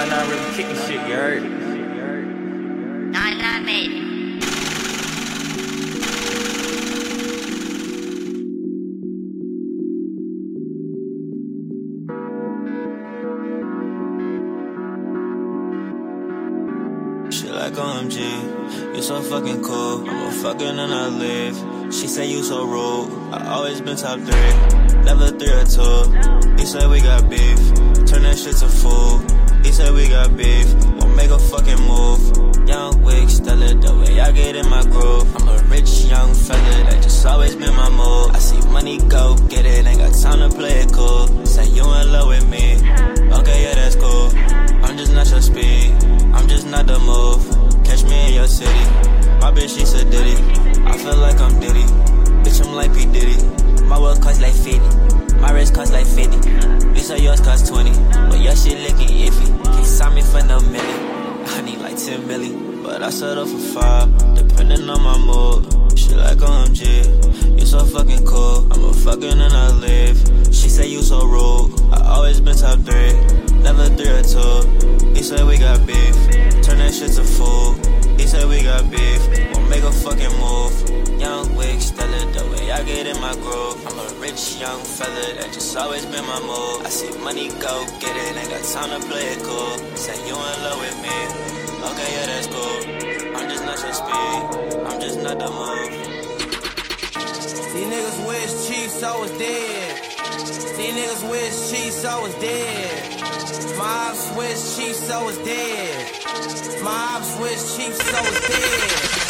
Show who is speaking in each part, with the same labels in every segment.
Speaker 1: Nah, nah, really kicking shit, you heard?
Speaker 2: Nah, nah, mate.
Speaker 3: Shit like OMG, you so fucking cool. I'm a fucking and I live. She say you so rude. I always been top three, never three or two. He said we got beef, turn that shit to fool. He said we got beef, won't make a fucking move. Young wig, Stella, the way I get in my groove. I'm a rich young fella, that just always been my move. I see money go, get it, ain't got time to play it cool. Say you in love with me, okay, yeah, that's cool. I'm just not your speed, I'm just not the move. Catch me in your city, my bitch, she said Diddy. I feel like I'm Diddy, bitch, I'm like P. Diddy. My world cost like 50, my wrist cost like 50. You say yours cost 20, but your shit looking iffy. Can't sign me for no million, I need like 10 million. But I settle for five, depending on my mood. Shit like OMG, you so fucking cool. I'm a fucking and I live. She say you so rude, I always been top three, never three or two. He said we got beef, turn that shit to fool. He said we got beef, make a fucking move. Young wig, Stella, the way I get in my groove. I'm a rich young fella, that just always been my move. I see money go, get it, ain't got time to play it cool. Say you in love with me, okay, yeah, that's cool. I'm just not your speed, I'm just not the move.
Speaker 4: These niggas wish Chief so was dead. These niggas wish Chief so was dead. My ops wish Chief so was dead. My ops wish Chief so was dead.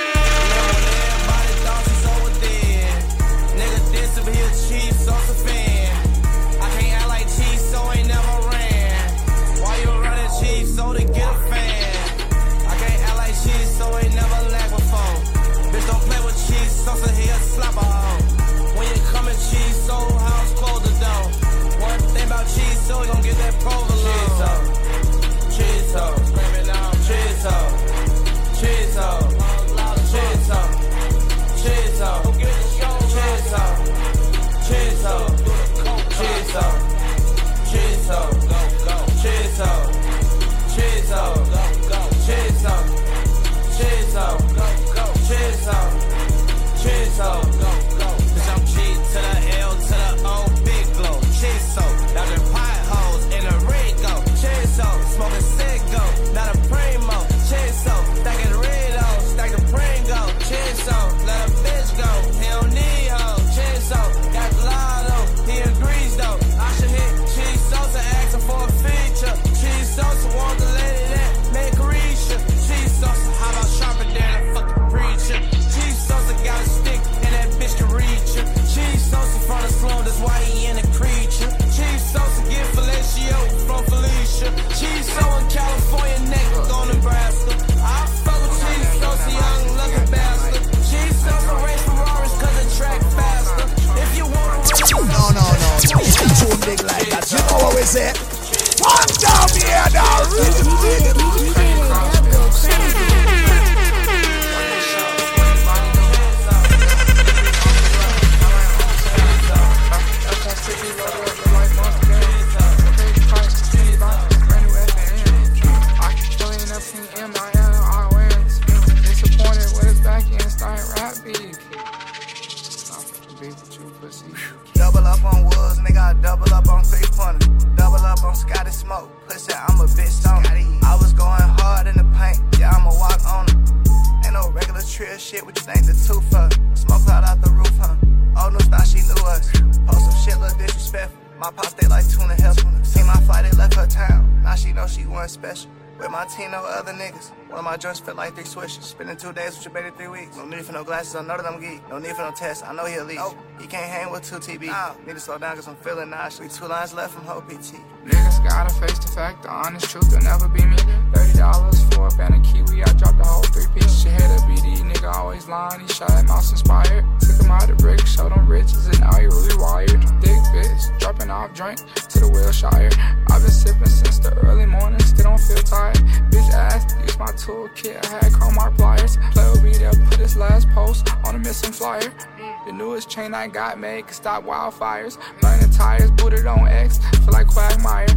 Speaker 5: two days with your baby three weeks. No need for no glasses, I know that I'm geek. No need for no test, I know he'll leak. He can't hang with two TB. Need to slow down cause I'm feeling nauseous. We two lines left from Hope PT.
Speaker 6: Niggas gotta face the fact, the honest truth will never be me. Thirty dollars for a band of kiwi, I dropped the whole three piece. She had a BD, nigga always lying. He shot at mouse inspired. Took him out of brick, showed him riches, and now he really wired. Dick bitch, dropping off drink to the Wilshire. I've been sipping since the early morning, still don't feel tired. Bitch ass, use my tool toolkit. I had chrome mark pliers. Play with me, they'll put his last post on a missing flyer. Mm. The newest chain I got made can stop wildfires. Burning tires, booted on X, feel like Quagmire.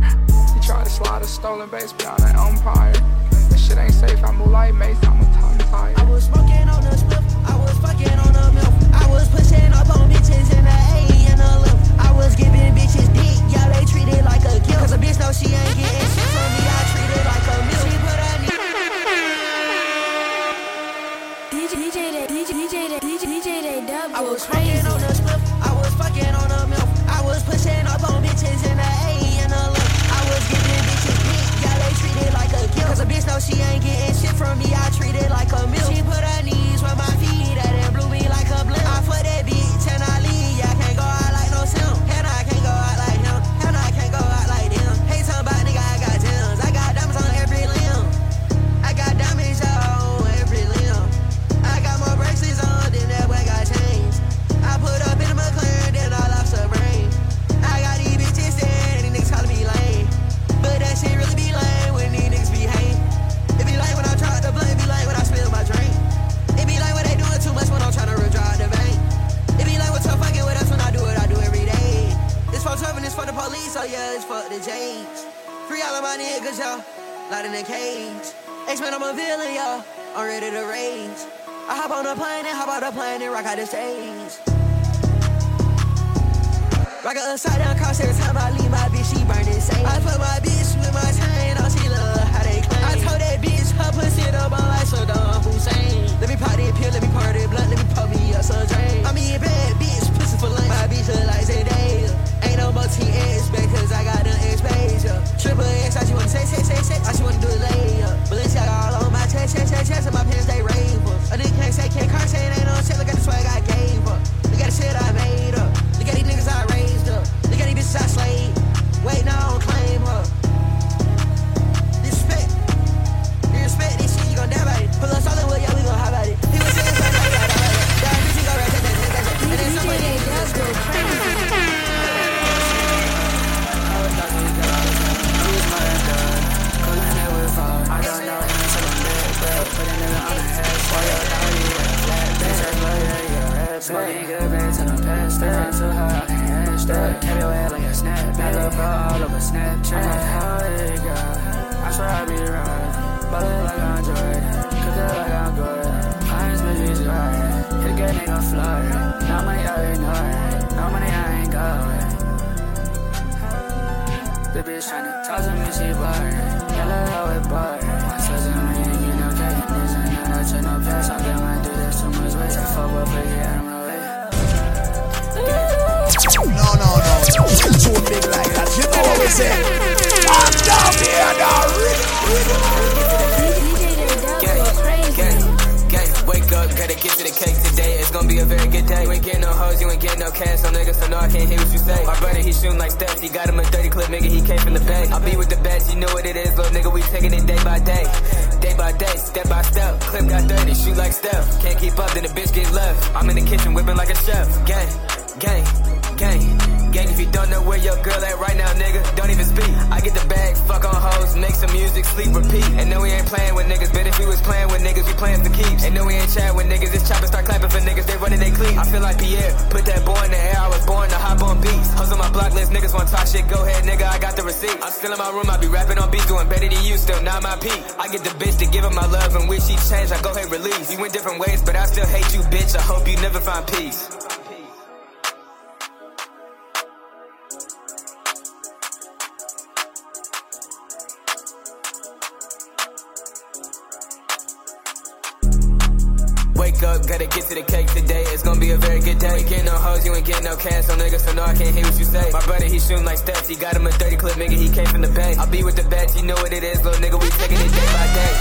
Speaker 6: He tried to slide a stolen base beyond an umpire. That shit ain't safe, I move like Mace, I'm a tongue tired.
Speaker 5: I was smoking on the spliff, I was fucking on the milk. I was pushing up on bitches in the A and the lip. I was giving bitches dick, yeah, they treat it like a gift. Cause a bitch know she ain't getting shit from me, I was
Speaker 7: crazy.
Speaker 5: on the spliff, I was fucking on the milk. I was pushing up on bitches in the A and the. I was giving bitches they treat it like a a bitch know she ain't getting I'm down
Speaker 8: here, now.
Speaker 1: Gang, gang. Wake up, gotta get to the cake today. It's gonna be a very good day. You ain't getting no hoes, you ain't getting no cash, no niggas, so no, I can't hear what you say. My brother, he shooting like steps. He got him a 30 clip, nigga, he came from the bank. I be with the best, you know what it is, little nigga, we taking it day by day. Day by day, step by step. Clip got 30, shoot like Steph. Can't keep up, then the bitch get left. I'm in the kitchen whipping like a chef. Gang, gang, gang. Gang, if you don't know where your girl at right now, nigga, don't even speak. I get the bag, fuck on hoes, make some music, sleep, repeat. And no, we ain't playing with niggas, but if we was playing with niggas, we playing for keeps. And no, we ain't chatting with niggas, it's chopping, start clapping for niggas, they running they cleats. I feel like Pierre, put that boy in the air, I was born to hop on beats. On my block list, niggas want talk shit, go ahead, nigga, I got the receipt. I'm still in my room, I be rapping on beats, doing better than you, still not my peak. I get the bitch to give her my love, and wish she changed, I go ahead release. We went different ways, but I still hate you, bitch, I hope you never find peace. Wake up, gotta get to the cake today. It's gonna be a very good day. You ain't getting no hoes, you ain't getting no cash, no niggas, so no, I can't hear what you say. My brother, he shooting like steps. He got him a 30 clip, nigga, he came from the bank. I'll be with the best, you know what it is, little nigga, we taking it day by day.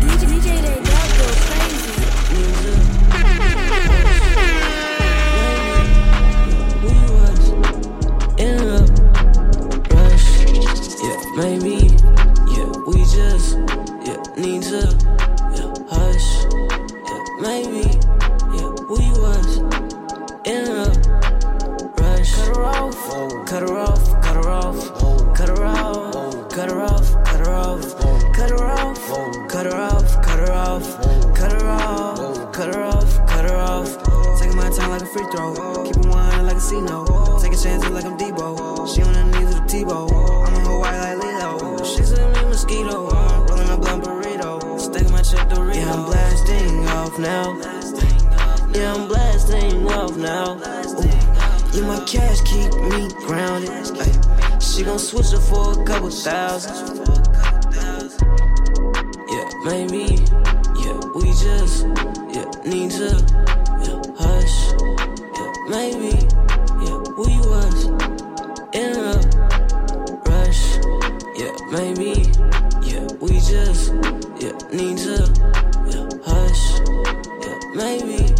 Speaker 7: DJ, DJ, that dub go crazy.
Speaker 9: Who you was in a rush? Yeah, maybe. Yeah, we just yeah need to cash keep me grounded. Ay, she gon' switch it for a couple thousand. Yeah, maybe. Yeah, we just yeah need to yeah hush. Yeah, maybe. Yeah, we was in a rush. Yeah, maybe. Yeah, we just yeah need to yeah hush. Yeah, maybe.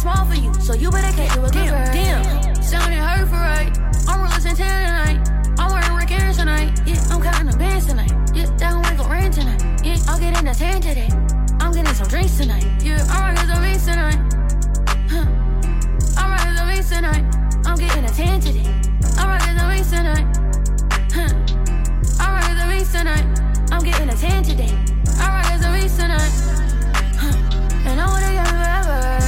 Speaker 10: Small for you, so you better catch you a giver. Damn, sounding hurt for right. I'm real Santana tonight. I'm wearing Rick Aaron tonight. Yeah, I'm counting the bands tonight. Yeah, that one go rain tonight. Yeah, I'll get in the tan today. I'm getting some drinks tonight. Yeah, I'm rocking some beats tonight. Huh. I'm rocking some beats tonight. I'm getting a tan today. I'm rocking some beats tonight. Huh. I'm rocking some beats tonight. I'm getting a tan today. I'm rocking some beats tonight. Huh. And I wanna get me forever.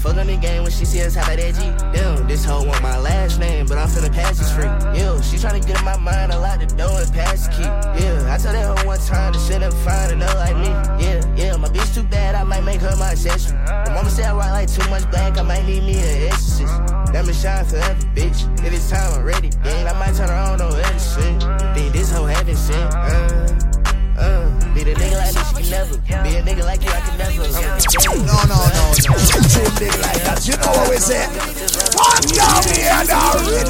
Speaker 5: Fuck on the game when she see us of that G. Damn, this hoe want my last name, but I'm finna pass this free. Yeah, she tryna get in my mind, I lock the door and pass the key. Yeah, I tell that hoe one time to shit up fine enough like me. Yeah, yeah, my bitch too bad, I might make her my accessory. My mama said I rock like too much black, I might need me an exorcist. That been shine forever, bitch. It's time, I'm ready. I might turn her on other shit. Think this hoe shit. Uh, uh,
Speaker 8: Treat like that. You know what we say? Fuck down here now.
Speaker 11: It.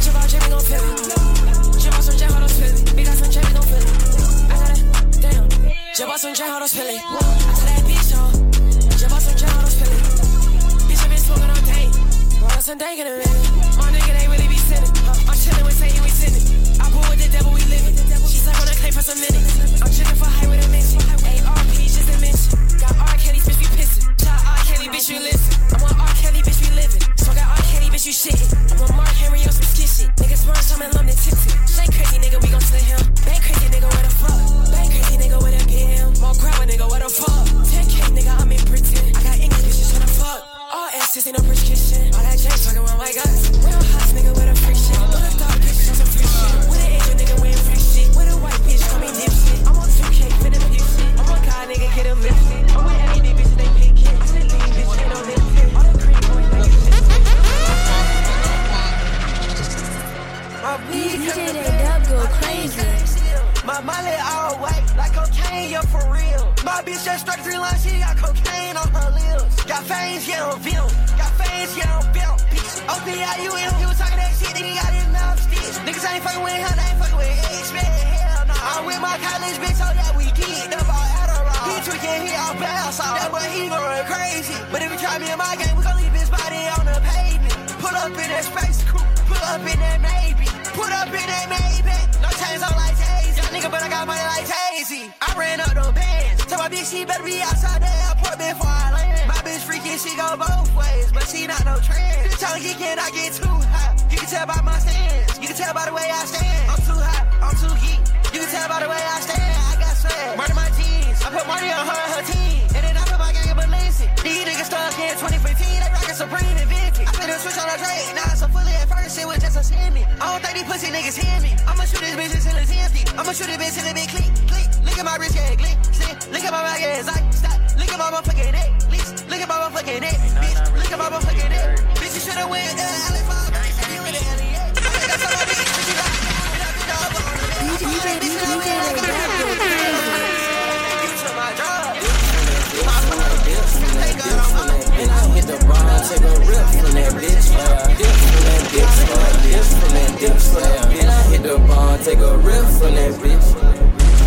Speaker 11: Jim out some jam, how those feel it. Big ass some Jimmy gon' feel it. I tell that bitch, oh. Jim out some jam, how those feel. Bitch, I been smoking on day. Roll some dank in a minute. My nigga, they really be sinning. I'm chillin' with Satan, we sinning. I pull with the devil, we living. She suck on the clay for some minutes. I'm on Mark Henry on some skit shit. Niggas run some and London tipsy.
Speaker 5: Off. That boy, he going crazy. But if you try me in my game, we gon' leave his body on the pavement. Pull up in that space coupe, pull up in that maybe. Put up in that maybe. No chains on like Jay-Z. Young nigga, but I got money like Jay-Z. I ran up them bands. Tell my bitch she better be outside the airport before I land. My bitch freaking, she go both ways, but she not no trend. Bitch, I'm geeking, I get too hot. You can tell by my stance. You can tell by the way I stand. I'm too hot, I'm too geek. You can tell by the way I stand. I got swag. Murder my jeans. I put money on her and her team. These niggas stuck in 2015. They rockin' Supreme and Vintage. I put a switch on the trade. Now it's a fully at first. It was just a semi. I don't think these pussy niggas hear me. I'ma shoot this bitch until it's empty. I'ma shoot this bitch till it be click, click. Look at my wrist, yeah, click, click. Look at my back, yeah, it's like, stop. Look at my motherfucking neck, least.
Speaker 12: Look at my motherfucking neck, bitch. Look at my motherfucking neck. Bitch, you should've went uh, Alex Fogg. You in the LEA. I think that's all I need. Bitch, you got-
Speaker 7: DJ, DJ, DJ,
Speaker 12: You
Speaker 13: take a rip from that bitch. Yeah. Dip from that bitch. Yeah. Dip from that bitch. Yeah. And I hit the bar, take a rip from that bitch.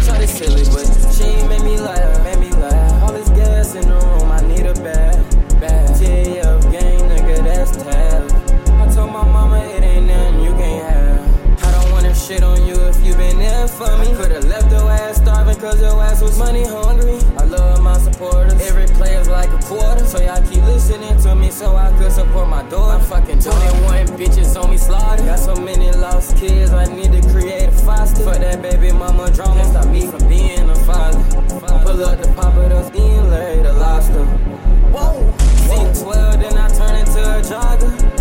Speaker 13: Try to silly, but she ain't make me laugh. Made me laugh. All this gas in the room, I need a bag. Bag. TF gang, nigga, that's tab. I told my mama it ain't nothing you can't have. I don't wanna shit on you if you been there for me. Could've left your ass starving cause your ass was money hungry. I love my supporters. Every player's like a quarter. So y'all keep listening to me so I could support my daughter. I'm fucking 21 bitches on me slaughter. Got so many lost kids, I need to create a foster. For that baby mama drama, stop me from being a father. Pull up the pop of the skin, later lobster. Whoa. C12, then I turn into a jogger.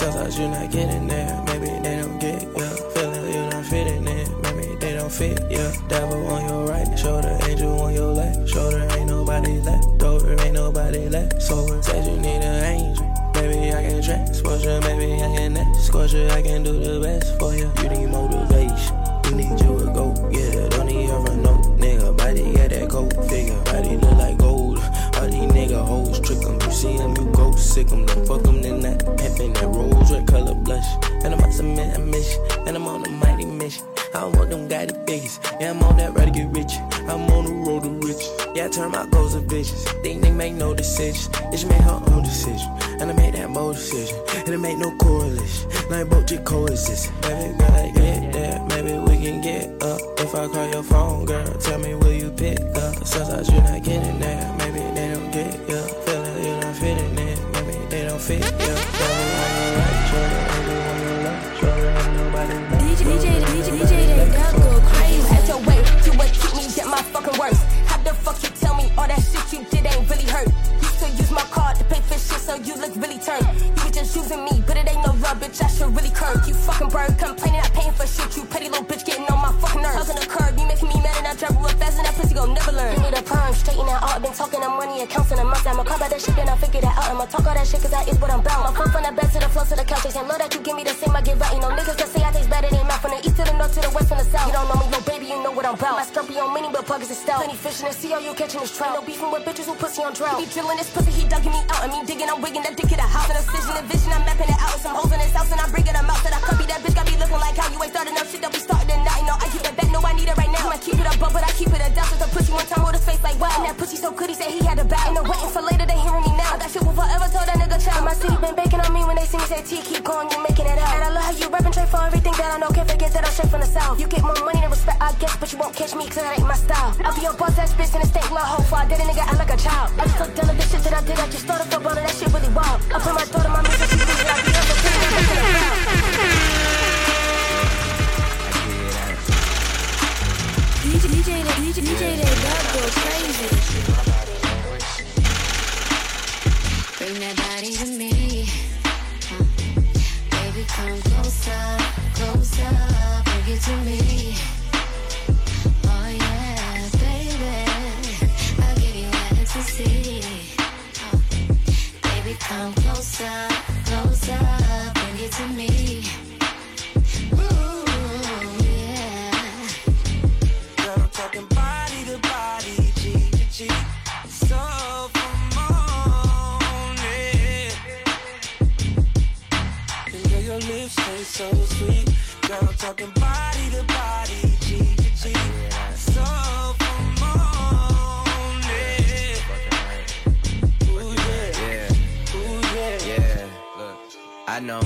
Speaker 14: Sometimes you're not getting there. Maybe they don't get ya. Feeling you're not fitting in. Maybe they don't fit ya. Devil on your right shoulder, angel on your left shoulder. Ain't nobody left over, ain't nobody left sober. Said you need an angel. Maybe I can transport you, maybe I can escort you. I can do the best for you. You need motivation. You need you a go getter. Don't need ever know, nigga. Body got that cold figure. Body look like gold. All these nigga hoes trick 'em. You see 'em, you go sick 'em. Don't fuck 'em, then that pimpin' that rose red color blush. And I'm on some man, I miss you. And I'm on a mighty mission. I don't want them the biggest. Yeah, I'm on that ready to get rich. I'm on the road to riches. Yeah, I turn my goals to bitches. Think they make no decisions. Bitch made her own decision. And I made that bold decision. And it made no correlation. Like both just coexist. Girl, I get there. Maybe we can get up. If I call your phone, girl, tell me will you pick up? Sometimes you're not getting there. Maybe they don't get you.
Speaker 15: Look really turned. You was just using me, but it ain't no love, bitch. I should really curb. You fucking bird, complaining, not paying for shit. You petty little bitch getting on my fucking nerves. Talking to curb, you making me mad, and I real fast, and that pussy gon' never learn. You need a perm, straighten that out. Been talking of money, accounts in a month. I'ma call about that shit, then I figure that out. I'ma talk all that shit, cause that is what I'm bound. Phone from the bed to the floor to the couch. Saying, love that you give me the same, I get right. You know, niggas can say I taste better than mouth. From the east to the north to the west, from the south. You don't know me, I'm about. My be on mini, but pockets is stout. Plenty fish in the sea, all you catching is trout. No beefing with bitches who pussy on drought. He be drilling this pussy, he dugging me out. I mean, digging, I'm wigging that dick in the house. An incision and vision, I'm mapping it out. Some hoes in his house, and I'm bringing them out. That I be that bitch, got me looking like how you ain't starting up shit that we starting at night. No, I keep it back, no, I need it right now. I keep it above, but I keep it a down. With the pussy one time, with his face like wow. And that pussy so good, he said he had a bow. Ain't no waiting for later, forever tell that nigga child. My seat. been baking on me when they see me say T, keep going, you making it up. And I love how you reppin' trade for everything that I know. Can't forget that I'm straight from the south. You get more money than respect, I guess, but you won't catch me, cause that ain't my style. I'll be your boss ass bitch in a stank little hoe for I did a nigga act like a child. I just took down the shit that I did, I just started for brother, that shit really wild. I put my daughter, my music, she please, I be under
Speaker 7: DJ, DJ, DJ, DJ, that girl crazy.
Speaker 16: Bring that body to me. Huh. Baby, come closer, closer. Bring it to me. Oh, yeah, baby. I'll give you Baby, come closer, closer. Bring it to me.
Speaker 17: Talking body to body, G to G. So for morning. Ooh, yeah. Ooh, yeah.
Speaker 18: Yeah, look, I know.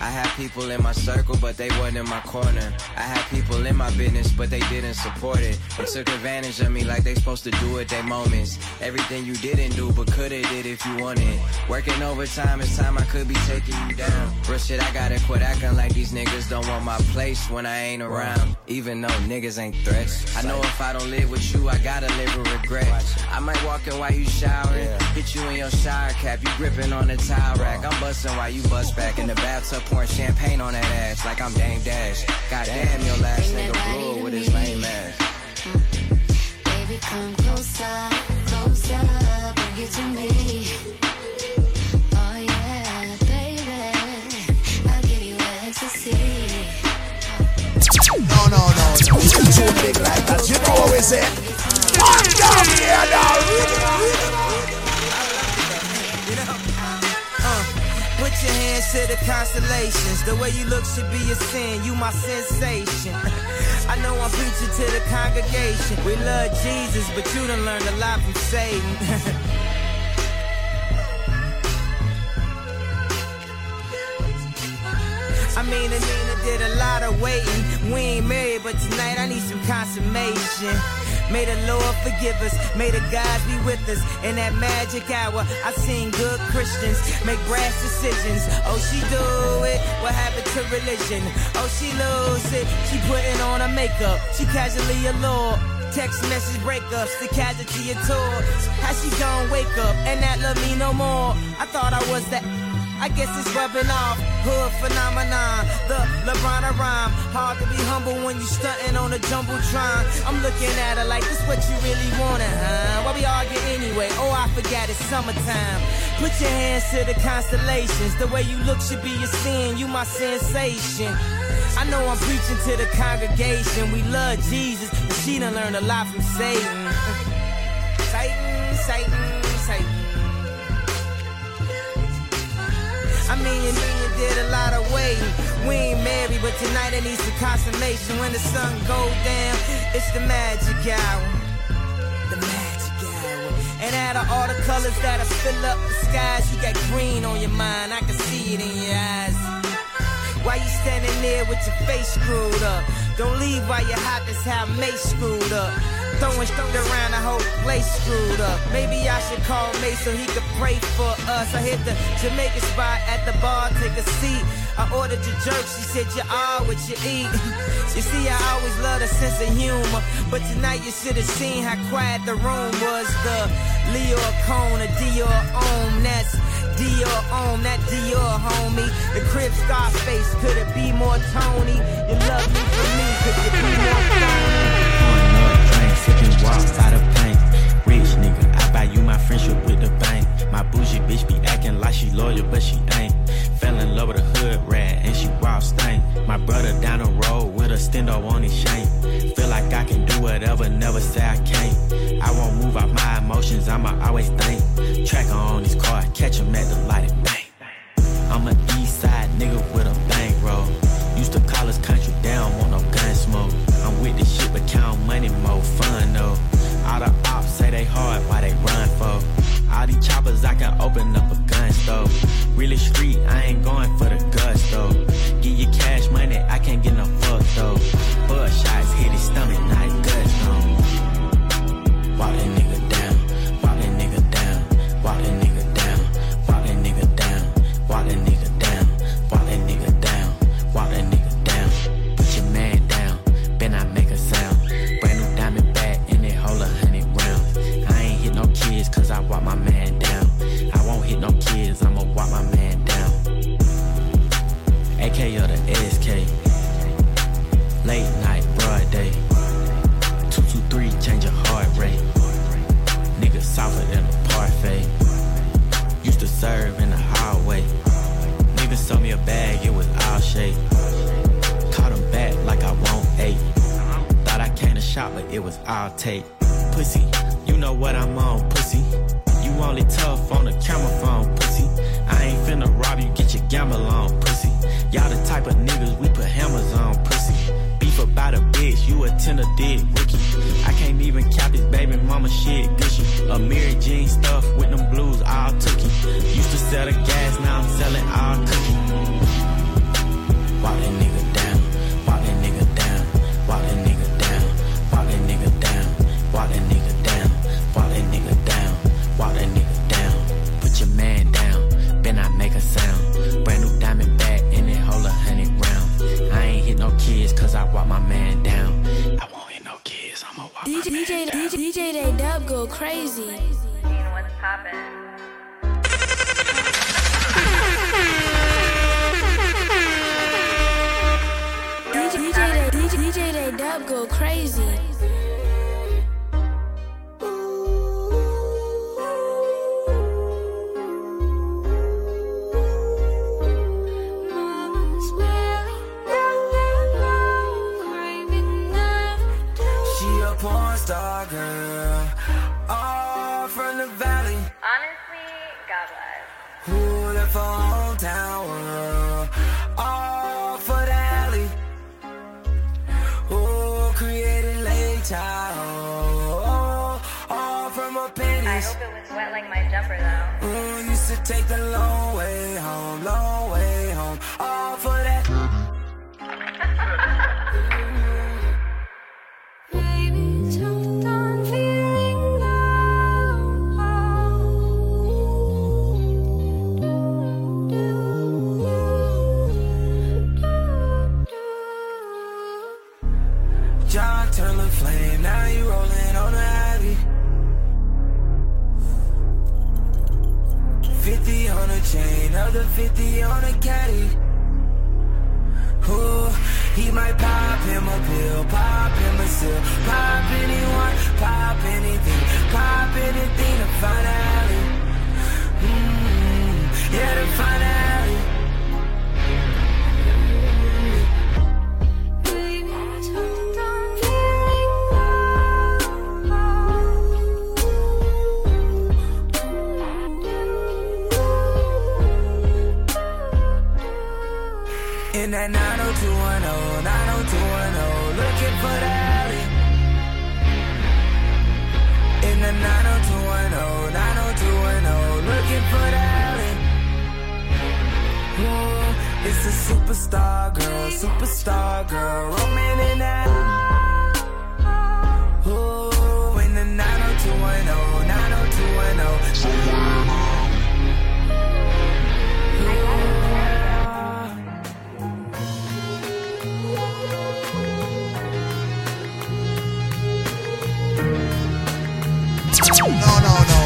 Speaker 18: I had people in my circle, but they wasn't in my corner. I had people in my business, but they didn't support it. They took advantage of me like they supposed to do at their moments. Everything you didn't do, but coulda did if you wanted. Working overtime, it's time I could be taking you down. Real shit, I gotta quit acting like these niggas don't want my place when I ain't around. Even though niggas ain't threats. I know if I don't live with you, I gotta live with regret. I might walk in while you showering, hit you in your shower cap, you gripping on the towel rack. I'm busting while you bust back in the bathtub, pouring champagne on that ass like I'm Dame Dash. Goddamn, your last nigga blew with his lame ass.
Speaker 16: Baby, come closer, closer, bring it to me.
Speaker 8: No, no, big like that. You know what we say? Fuck down here now.
Speaker 17: Put your hands to the constellations. The way you look should be a sin. You my sensation. I know I'm preaching to the congregation. We love Jesus, but you done learned a lot from Satan. I mean, Anina did a lot of waiting. We ain't married, but tonight I need some consummation. May the Lord forgive us. May the gods be with us. In that magic hour, I seen good Christians make brash decisions. Oh, she do it. What happened to religion? Oh, she lose it. She putting on her makeup. She casually allured. Text message breakups, the casualty of tour. How she gon' wake up and not love me no more? I thought I was that. I guess it's rubbing off. Hood phenomenon, the LeBron rhyme. Hard to be humble when you stunting on a jumbotron. I'm looking at her like this what you really wanted, huh? Why we argue anyway? Oh, I forgot it's summertime. Put your hands to the constellations. The way you look should be a sin. You my sensation. I know I'm preaching to the congregation. We love Jesus, but she done learned a lot from Satan. Satan, Satan, Satan. I mean, you mean you did a lot of waiting. We ain't married, but tonight I need some consummation. When the sun go down, it's the magic hour. The magic hour. And out of all the colors that'll fill up the skies, you got green on your mind. I can see it in your eyes. Why you standing there with your face screwed up? Don't leave while you're hot, that's how Mase screwed up. Throwing stuff around the whole place screwed up. Maybe I should call Mase so he could pray for us. I hit the Jamaican spot at the bar, take a seat. I ordered your jerk, she said you are what you eat. You see, I always love a sense of humor. But tonight you should have seen how quiet the room was. The Leo Cone, a Dior Homme, that's Dior Homme, that Dior homie. The crib Scarface, could it be more Tony? You love me for me, could you be more Tony?
Speaker 19: Pouring up drink, sipping walk out of paint. Rich nigga, I buy you my friendship with the. My bougie bitch be acting like she loyal, but she ain't. Fell in love with a hood rat and she wild stank. My brother down the road with a stendo on his shank. Feel like I can do whatever, never say I can't. I won't move out my emotions, I'ma always think. Tracker on his car, catch him at the light and bang. I'm a east side nigga with a bankroll. Used to call us country, down, want no gun smoke. I'm with this shit, but count money more fun though. All the ops say they hard, why they run for? All these choppers, I can open up a gun store. Really street, I ain't going A Mary Jean stuff with them blues all tookie. Used to sell the gas, now I'm selling all cookie. Walk that nigga down,
Speaker 7: crazy.
Speaker 2: What's poppin'?
Speaker 4: Child, all, from her
Speaker 2: I hope it was wet like my jumper though.
Speaker 4: Who used to take the long way home, long way home, all a pill, pop in a seal, pop anyone, pop anything, pop anything to find alley. In that 90210, 90210, looking for the alley. In the 90210, 90210, looking for the alley. Ooh, it's a superstar girl, superstar girl, roaming in that. Ooh, in the 90210, 90210.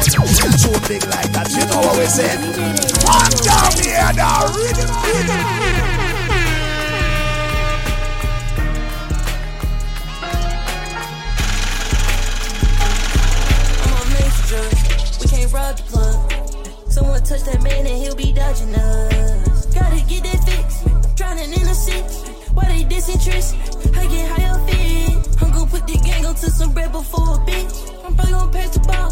Speaker 8: Too big like that. You know what we say? One down here now. Rhythm.
Speaker 10: I'm on mixture. We can't rub the plug. Someone touch that man and he'll be dodging us. Gotta get that fix. Drowning in the six. Why they disinterest? I get high up fit. I'm gonna put the gang onto some bread before a bitch. I'm probably gonna pass the ball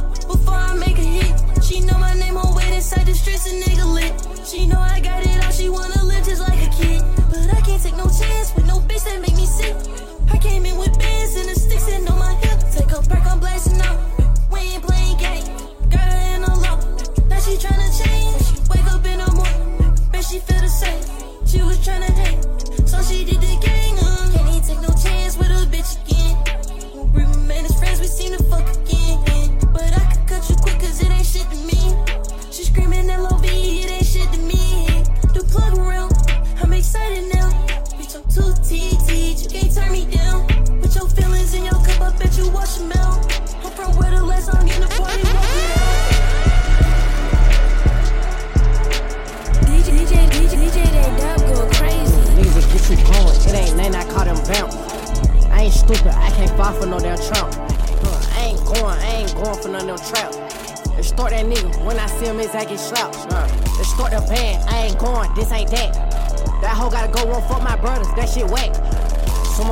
Speaker 10: She know I got it all. She wanna live just like a kid. But I can't take no chance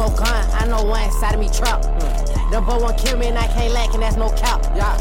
Speaker 20: Gun. I know one inside of me trap. Uh, them boy won't kill me and I can't lack and that's no cap. Yeah.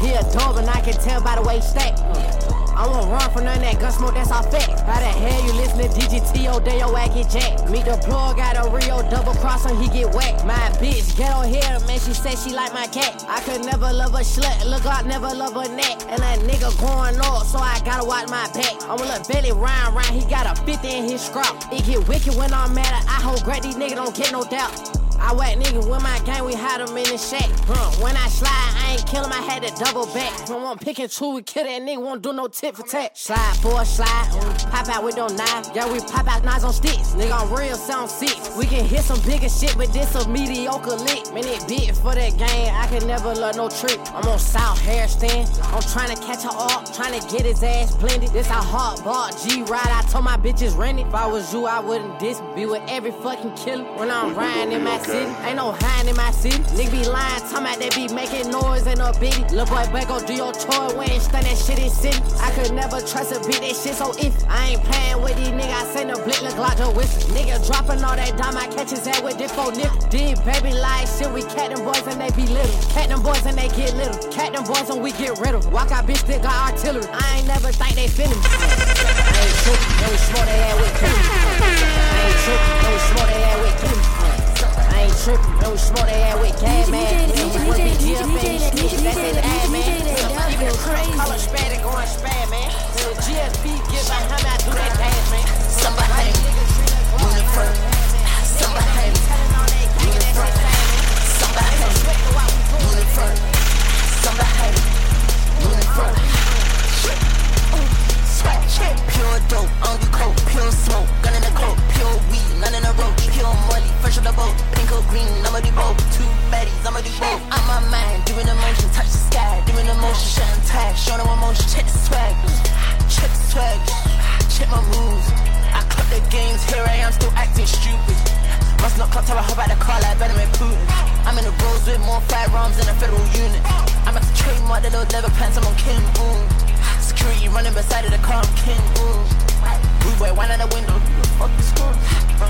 Speaker 20: He a dog and I can tell by the way he stack. Uh, I won't run from none that gun smoke, that's all fact. How the hell you listen to DGT all day, your ass get jacked? Meet the plug, got a Rio double cross and he get whacked. My bitch, get on here, man, she said she like my cat. I could never love a slut, look like never love a neck. And that nigga going off, so I gotta watch my back. I'm a little belly round, round, he got a 50 in his scrap. It get wicked when I'm mad, I hope great these niggas don't get no doubt. I whack niggas with my gang, we hide them in the shack. Huh. When I slide, I ain't kill him, I had to double back. When one pick and two, we kill that nigga, won't do no tip for tat. Slide for a slide, mm, pop out with no knife. Yeah, we pop out knives on sticks. Nigga, I'm real, sound sick. We can hit some bigger shit, but this a mediocre lick. Man, it big for that game, I can never love no trick. I'm on South stand, I'm trying to catch her up, trying to get his ass blended. This a hard bar, G ride, I told my bitches rent it. If I was you, I wouldn't diss, be with every fucking killer. When I'm riding in my city, ain't no hiding in my city. Nigga be lying, talking about they be making noise in a bitty. Lil' boy, back go do your toy, we ain't stand that shit in city. I could never trust a beat, that shit so if I ain't playing with these niggas, I send a blick, look like a whistle. Nigga dropping all that dime, I catch his head with this four nigga. These baby lies, shit, we cat them boys and they be little. Cat them boys and they get little. Cat them boys and we get rid of. Walk out bitch, that got artillery. I ain't never think they finna. I ain't trippin', no smoke they had with killing. I ain't trippin', no smoke they had with killing. Trippin', no smoke they had with gas man. We would be GF and shit, that's his ad man. Even color spad going spad man. The GFB give a hammer, I do that dance man.
Speaker 21: Somebody, uniform. Somebody, uniform. Somebody, uniform. Somebody, uniform. Swag check, pure dope, on the coat, pure smoke, gun in the coat, pure weed, none in a rope, pure money, fresh on the boat, pink green, I'ma do both, two baddies, I'ma do both. I'm my mind, doing emotion, touch the sky, doing emotion, shutting tag, showing no emotion, check the swag, check the swag, check my moves. I cut the games, here I am still acting stupid. Must not clock till I hop out the car like and Putin. I'm in the roads with more firearms than a federal unit. I'm at the trademark, the little leather pants, I'm on King Boom. Security running beside of the car, I'm King Boom. Rude boy, wine out the window, the?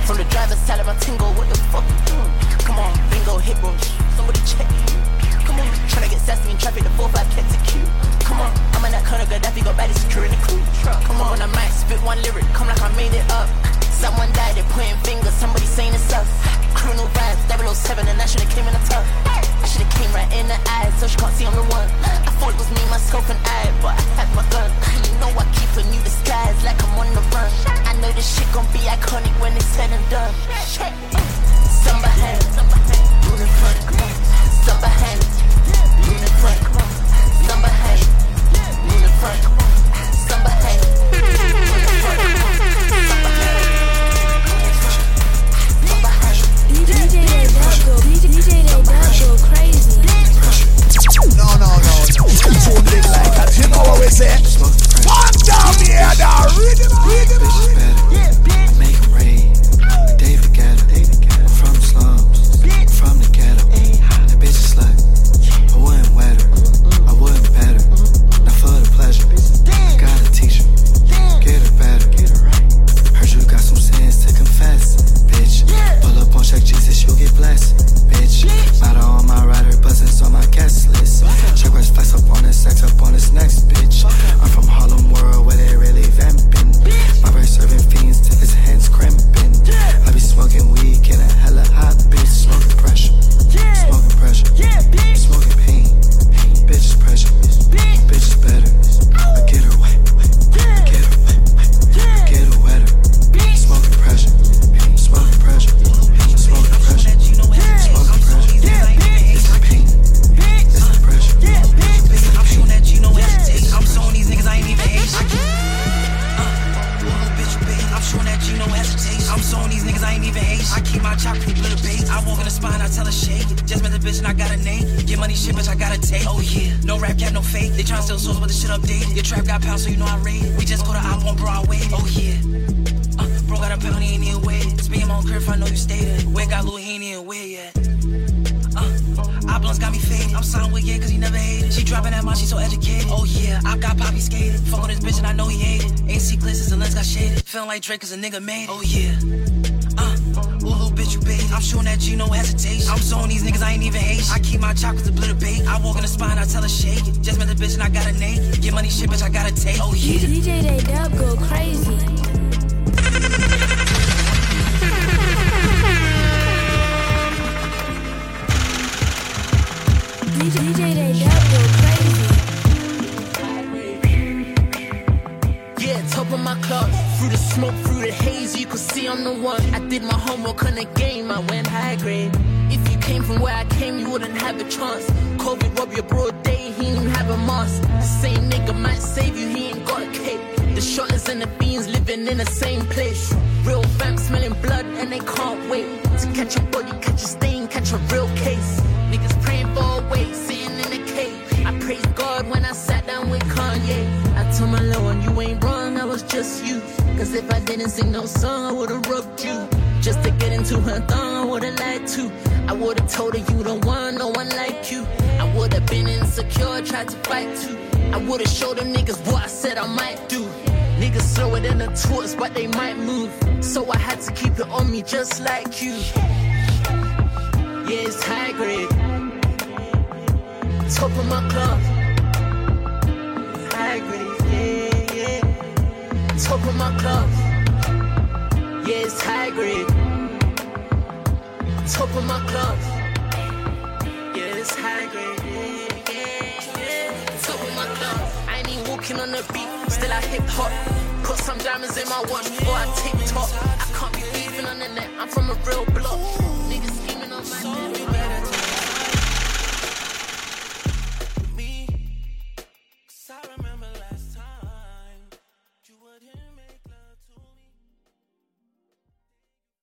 Speaker 21: From the driver's side of my tingle, what the fuck you doing? Come on, bingo, hit room, somebody check you. Come on, tryna get sassy in traffic, the 4-5 kept it cute. Come on, I'm in that corner, Gaddafi got baddie securing the crew. Come on, I might spit one lyric, come like I made it up. Someone died, they're pointing fingers, somebody saying it's us. Criminal vibes, 007, and I should've came in the tub. Should've came right in the eyes, so she can't see I'm the one. I thought it was me, myself, and I, but I had my gun. You know I keep a new disguise, like I'm on the run. I know this shit gon' be iconic when it's said and done. Somebody, move in front, somebody, move in front, somebody, move in front,
Speaker 8: You know what we say? One down now. Rhythm,
Speaker 22: I on
Speaker 23: Broadway. Oh yeah. Uh, bro got a pound, he ain't even way. Speaking my crib, I know you stay there. Where got Lil, he ain't even where yet. Oblongs got me faded. I'm signed with yeah, cause he never hated. She dropping that mouth, she so educated. Oh yeah, I got Poppy skated. Fuck on this bitch and I know he hated. AC glasses and lens got shaded. Feeling like Drake cause a nigga made it. Oh yeah. Bitch, bitch you bait. I'm showing that G no hesitation. I'm showing these niggas I ain't even hate. I keep my chop with the blitter bait. I walk in the spine, I tell her shake it. Just met the bitch and I got a name. Get money shit, bitch, I gotta take. Oh yeah.
Speaker 7: DJ Jaydub go crazy. DJ DJ
Speaker 21: Jaydub Top of my club. Through the smoke, through the haze, you could see I'm the one. I did my homework on the game, I went high grade. If you came from where I came, you wouldn't have a chance. COVID rob your broad day, he didn't have a mask. The same nigga might save you, he ain't got a cape. The shotters and the beans living in the same place. Real fam smelling blood and they can't wait to catch a body, catch a stain, catch a real case. Niggas praying for a way, sitting in the cave. I praise God when I sat down with Kanye. I told my was just you. Cause if I didn't sing no song, I would've rubbed you. Just to get into her thong, I would've lied to. I would've told her you the one, no one like you. I would've been insecure, tried to fight too. I would've showed them niggas what I said I might do. Niggas slower than the torch, but they might move. So I had to keep it on me just like you. Yeah, it's high grade. Top of my club. Top of my club. Yeah, it's high grade. Top of my club. Yeah, it's high grade. Top of my club. I ain't even walking on the beat, still I hip hop. Put some diamonds in my watch before I tick tock. I can't be beefing on the net, I'm from a real block. Niggas scheming on my neck.